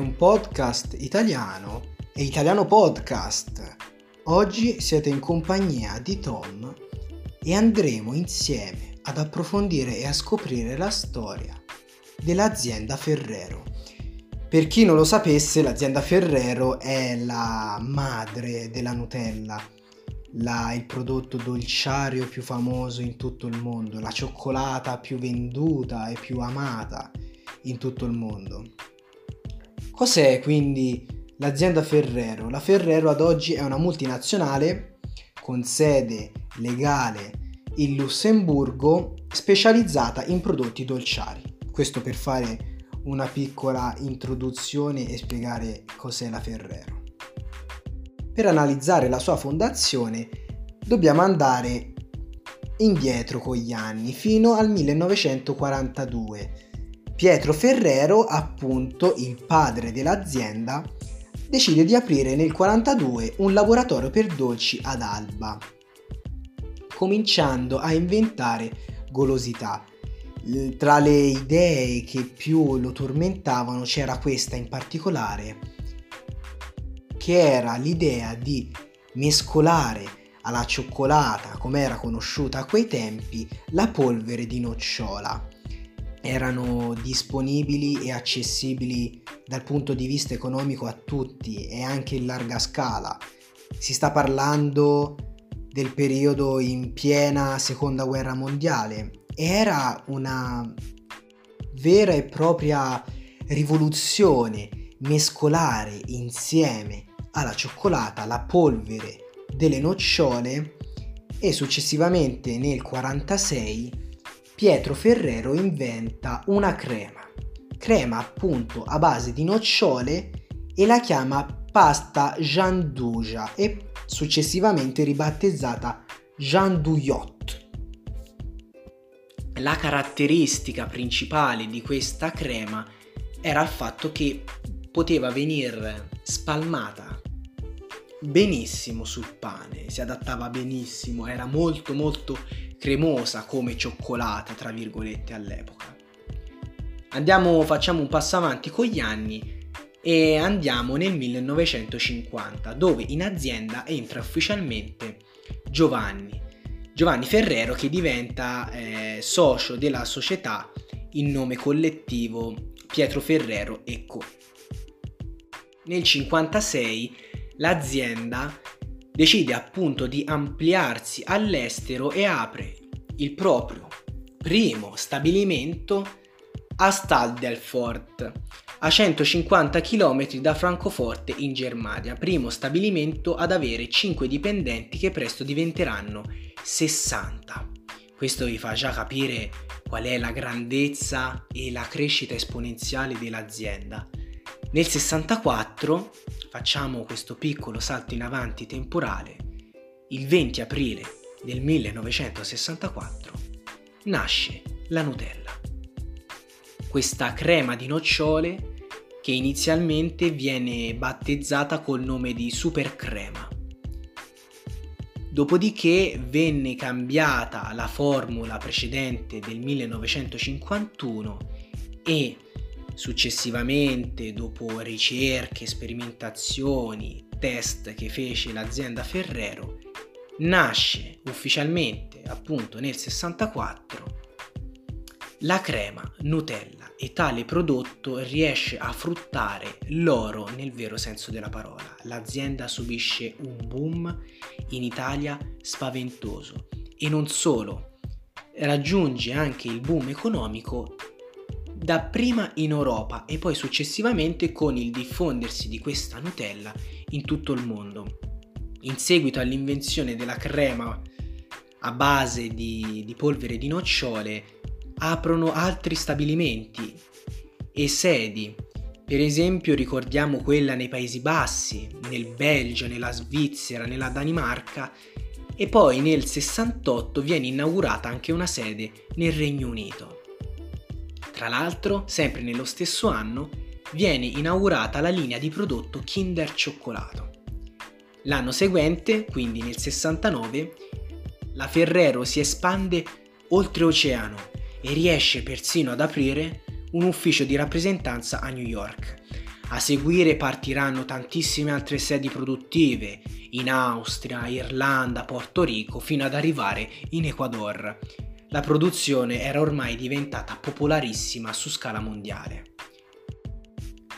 un podcast italiano e Italiano Podcast. Oggi siete in compagnia di Tom e andremo insieme ad approfondire e a scoprire la storia dell'azienda Ferrero. Per chi non lo sapesse, l'azienda Ferrero è la madre della Nutella, la, il prodotto dolciario più famoso in tutto il mondo, la cioccolata più venduta e più amata in tutto il mondo. Cos'è quindi l'azienda Ferrero? La Ferrero ad oggi è una multinazionale con sede legale in Lussemburgo specializzata in prodotti dolciari. Questo per fare una piccola introduzione e spiegare cos'è la Ferrero. Per analizzare la sua fondazione dobbiamo andare indietro con gli anni fino al 1942 Pietro Ferrero, appunto il padre dell'azienda, decide di aprire nel 1942 un laboratorio per dolci ad Alba, cominciando a inventare golosità. Tra le idee che più lo tormentavano c'era questa in particolare, che era l'idea di mescolare alla cioccolata, come era conosciuta a quei tempi, la polvere di nocciola erano disponibili e accessibili dal punto di vista economico a tutti e anche in larga scala. Si sta parlando del periodo in piena seconda guerra mondiale era una vera e propria rivoluzione mescolare insieme alla cioccolata la polvere delle nocciole e successivamente nel 1946 Pietro Ferrero inventa una crema, crema appunto a base di nocciole e la chiama pasta Gianduja e successivamente ribattezzata Giandouillot. La caratteristica principale di questa crema era il fatto che poteva venire spalmata benissimo sul pane, si adattava benissimo, era molto molto cremosa come cioccolata, tra virgolette, all'epoca. Andiamo, facciamo un passo avanti con gli anni e andiamo nel 1950, dove in azienda entra ufficialmente Giovanni. Giovanni Ferrero che diventa eh, socio della società in nome collettivo Pietro Ferrero e Co. Nel 1956 l'azienda decide appunto di ampliarsi all'estero e apre il proprio primo stabilimento a Staldelfort, a 150 km da Francoforte in Germania, primo stabilimento ad avere 5 dipendenti che presto diventeranno 60. Questo vi fa già capire qual è la grandezza e la crescita esponenziale dell'azienda. Nel 64 facciamo questo piccolo salto in avanti temporale, il 20 aprile del 1964 nasce la Nutella. Questa crema di nocciole che inizialmente viene battezzata col nome di super crema. Dopodiché venne cambiata la formula precedente del 1951 e Successivamente, dopo ricerche, sperimentazioni, test che fece l'azienda Ferrero, nasce ufficialmente appunto nel 64 la crema Nutella e tale prodotto riesce a fruttare l'oro nel vero senso della parola. L'azienda subisce un boom in Italia spaventoso e non solo, raggiunge anche il boom economico dapprima in Europa e poi successivamente con il diffondersi di questa Nutella in tutto il mondo. In seguito all'invenzione della crema a base di, di polvere di nocciole, aprono altri stabilimenti e sedi. Per esempio ricordiamo quella nei Paesi Bassi, nel Belgio, nella Svizzera, nella Danimarca e poi nel 68 viene inaugurata anche una sede nel Regno Unito. Tra l'altro, sempre nello stesso anno, viene inaugurata la linea di prodotto Kinder Cioccolato. L'anno seguente, quindi nel 69, la Ferrero si espande oltreoceano e riesce persino ad aprire un ufficio di rappresentanza a New York. A seguire partiranno tantissime altre sedi produttive in Austria, Irlanda, Porto Rico, fino ad arrivare in Ecuador. La produzione era ormai diventata popolarissima su scala mondiale.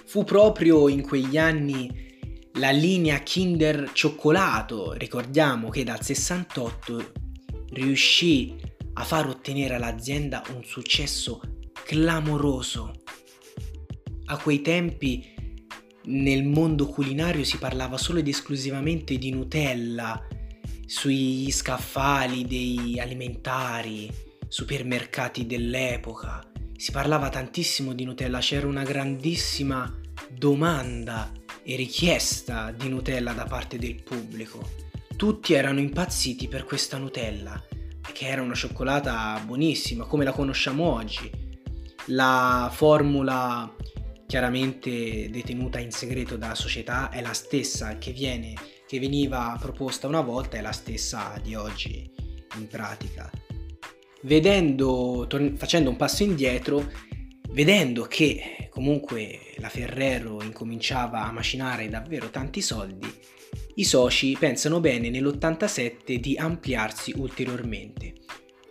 Fu proprio in quegli anni la linea Kinder Cioccolato, ricordiamo che dal 68 riuscì a far ottenere all'azienda un successo clamoroso. A quei tempi nel mondo culinario si parlava solo ed esclusivamente di Nutella, sui scaffali dei alimentari, supermercati dell'epoca. Si parlava tantissimo di Nutella, c'era una grandissima domanda e richiesta di Nutella da parte del pubblico. Tutti erano impazziti per questa Nutella, che era una cioccolata buonissima, come la conosciamo oggi. La formula chiaramente detenuta in segreto dalla società, è la stessa che, viene, che veniva proposta una volta, è la stessa di oggi in pratica. Vedendo, tor- facendo un passo indietro, vedendo che comunque la Ferrero incominciava a macinare davvero tanti soldi, i soci pensano bene nell'87 di ampliarsi ulteriormente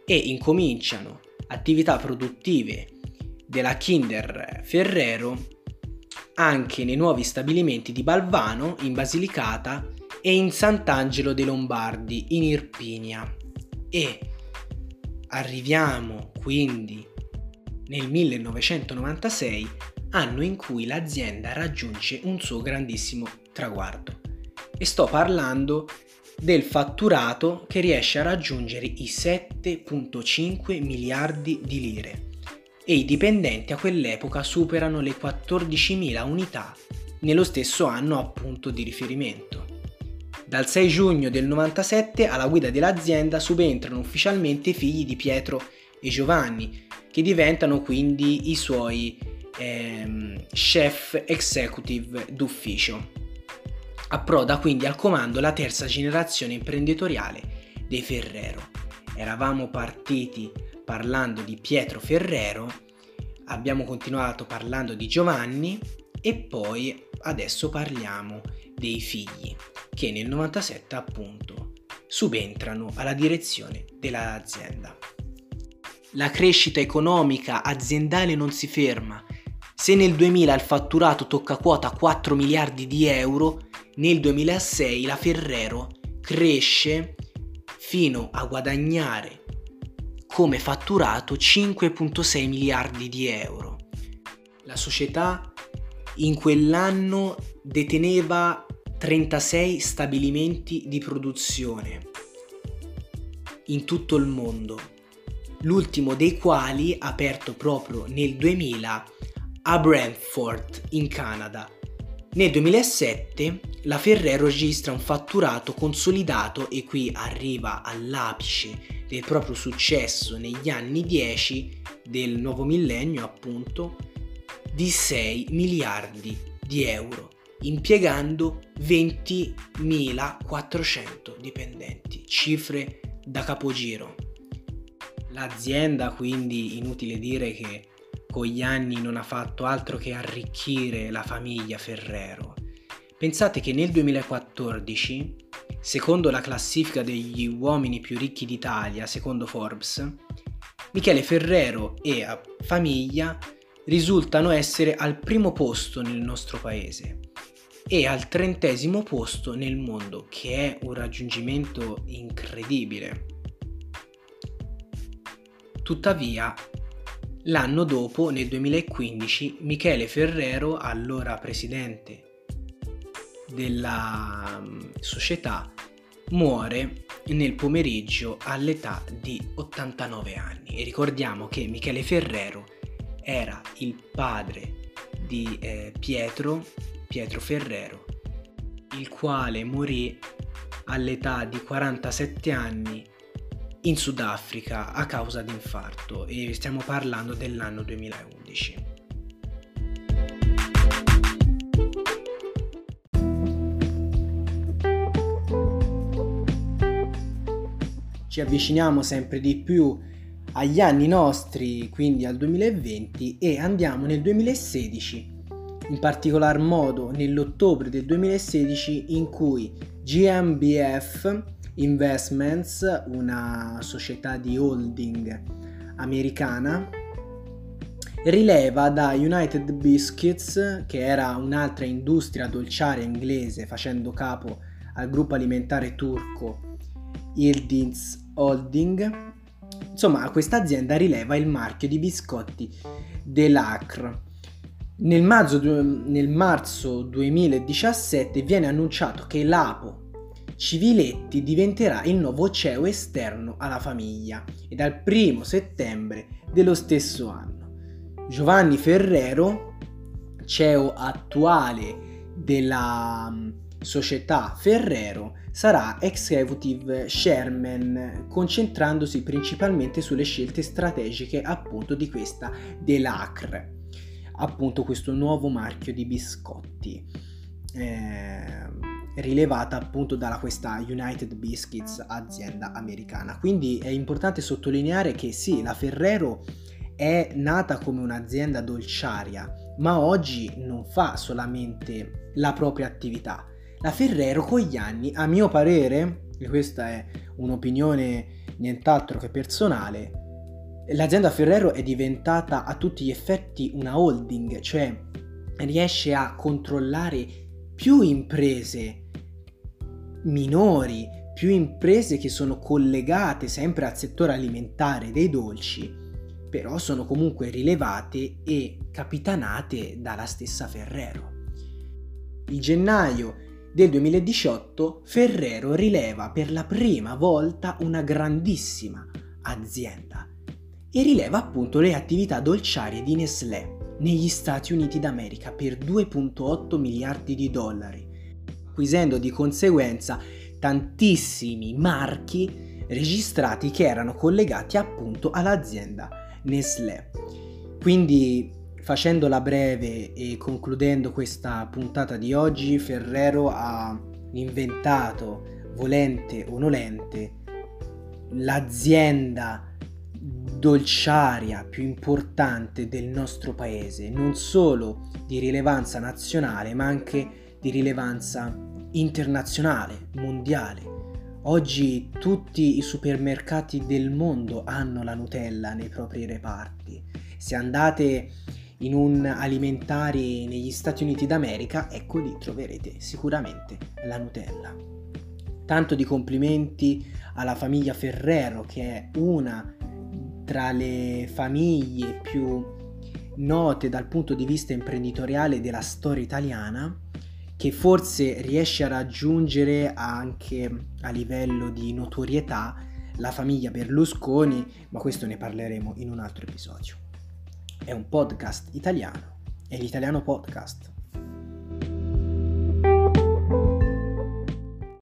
e incominciano attività produttive della Kinder Ferrero anche nei nuovi stabilimenti di Balvano, in Basilicata e in Sant'Angelo dei Lombardi, in Irpinia. E arriviamo quindi nel 1996, anno in cui l'azienda raggiunge un suo grandissimo traguardo. E sto parlando del fatturato che riesce a raggiungere i 7.5 miliardi di lire e i dipendenti a quell'epoca superano le 14.000 unità nello stesso anno appunto di riferimento. Dal 6 giugno del 97 alla guida dell'azienda subentrano ufficialmente i figli di Pietro e Giovanni, che diventano quindi i suoi ehm, chef executive d'ufficio. Approda quindi al comando la terza generazione imprenditoriale dei Ferrero. Eravamo partiti parlando di Pietro Ferrero, abbiamo continuato parlando di Giovanni e poi adesso parliamo dei figli che nel 97 appunto subentrano alla direzione dell'azienda. La crescita economica aziendale non si ferma. Se nel 2000 il fatturato tocca quota 4 miliardi di euro, nel 2006 la Ferrero cresce fino a guadagnare come fatturato 5.6 miliardi di euro. La società in quell'anno deteneva 36 stabilimenti di produzione in tutto il mondo, l'ultimo dei quali aperto proprio nel 2000 a Brantford in Canada. Nel 2007 la Ferrero registra un fatturato consolidato e qui arriva all'apice del proprio successo negli anni 10 del nuovo millennio appunto di 6 miliardi di euro impiegando 20.400 dipendenti, cifre da capogiro. L'azienda quindi inutile dire che con gli anni non ha fatto altro che arricchire la famiglia Ferrero. Pensate che nel 2014 Secondo la classifica degli uomini più ricchi d'Italia, secondo Forbes, Michele Ferrero e famiglia risultano essere al primo posto nel nostro paese e al trentesimo posto nel mondo, che è un raggiungimento incredibile. Tuttavia, l'anno dopo, nel 2015, Michele Ferrero, allora presidente della mm, società muore nel pomeriggio all'età di 89 anni e ricordiamo che Michele Ferrero era il padre di eh, Pietro, Pietro Ferrero, il quale morì all'età di 47 anni in Sudafrica a causa di infarto e stiamo parlando dell'anno 2011. ci avviciniamo sempre di più agli anni nostri, quindi al 2020, e andiamo nel 2016. In particolar modo nell'ottobre del 2016 in cui GMBF Investments, una società di holding americana, rileva da United Biscuits, che era un'altra industria dolciaria inglese facendo capo al gruppo alimentare turco Yildiz Holding, insomma questa azienda rileva il marchio di biscotti dell'Acre. Nel marzo, nel marzo 2017 viene annunciato che l'Apo Civiletti diventerà il nuovo CEO esterno alla famiglia e dal 1 settembre dello stesso anno. Giovanni Ferrero, CEO attuale della mm, società Ferrero, sarà executive chairman concentrandosi principalmente sulle scelte strategiche appunto di questa Delacre, appunto questo nuovo marchio di biscotti. Eh, rilevata appunto da questa United Biscuits azienda americana. Quindi è importante sottolineare che sì, la Ferrero è nata come un'azienda dolciaria, ma oggi non fa solamente la propria attività. La Ferrero con gli anni, a mio parere, e questa è un'opinione nient'altro che personale, l'azienda Ferrero è diventata a tutti gli effetti una holding, cioè riesce a controllare più imprese minori, più imprese che sono collegate sempre al settore alimentare dei dolci, però sono comunque rilevate e capitanate dalla stessa Ferrero. Il gennaio del 2018 Ferrero rileva per la prima volta una grandissima azienda e rileva appunto le attività dolciarie di Nestlé negli Stati Uniti d'America per 2.8 miliardi di dollari acquisendo di conseguenza tantissimi marchi registrati che erano collegati appunto all'azienda Nestlé. Quindi facendola breve e concludendo questa puntata di oggi, Ferrero ha inventato, volente o nolente, l'azienda dolciaria più importante del nostro paese, non solo di rilevanza nazionale, ma anche di rilevanza internazionale, mondiale. Oggi tutti i supermercati del mondo hanno la Nutella nei propri reparti. Se andate in un alimentari negli Stati Uniti d'America, ecco lì troverete sicuramente la Nutella. Tanto di complimenti alla famiglia Ferrero che è una tra le famiglie più note dal punto di vista imprenditoriale della storia italiana che forse riesce a raggiungere anche a livello di notorietà la famiglia Berlusconi, ma questo ne parleremo in un altro episodio. È un podcast italiano, è l'italiano podcast.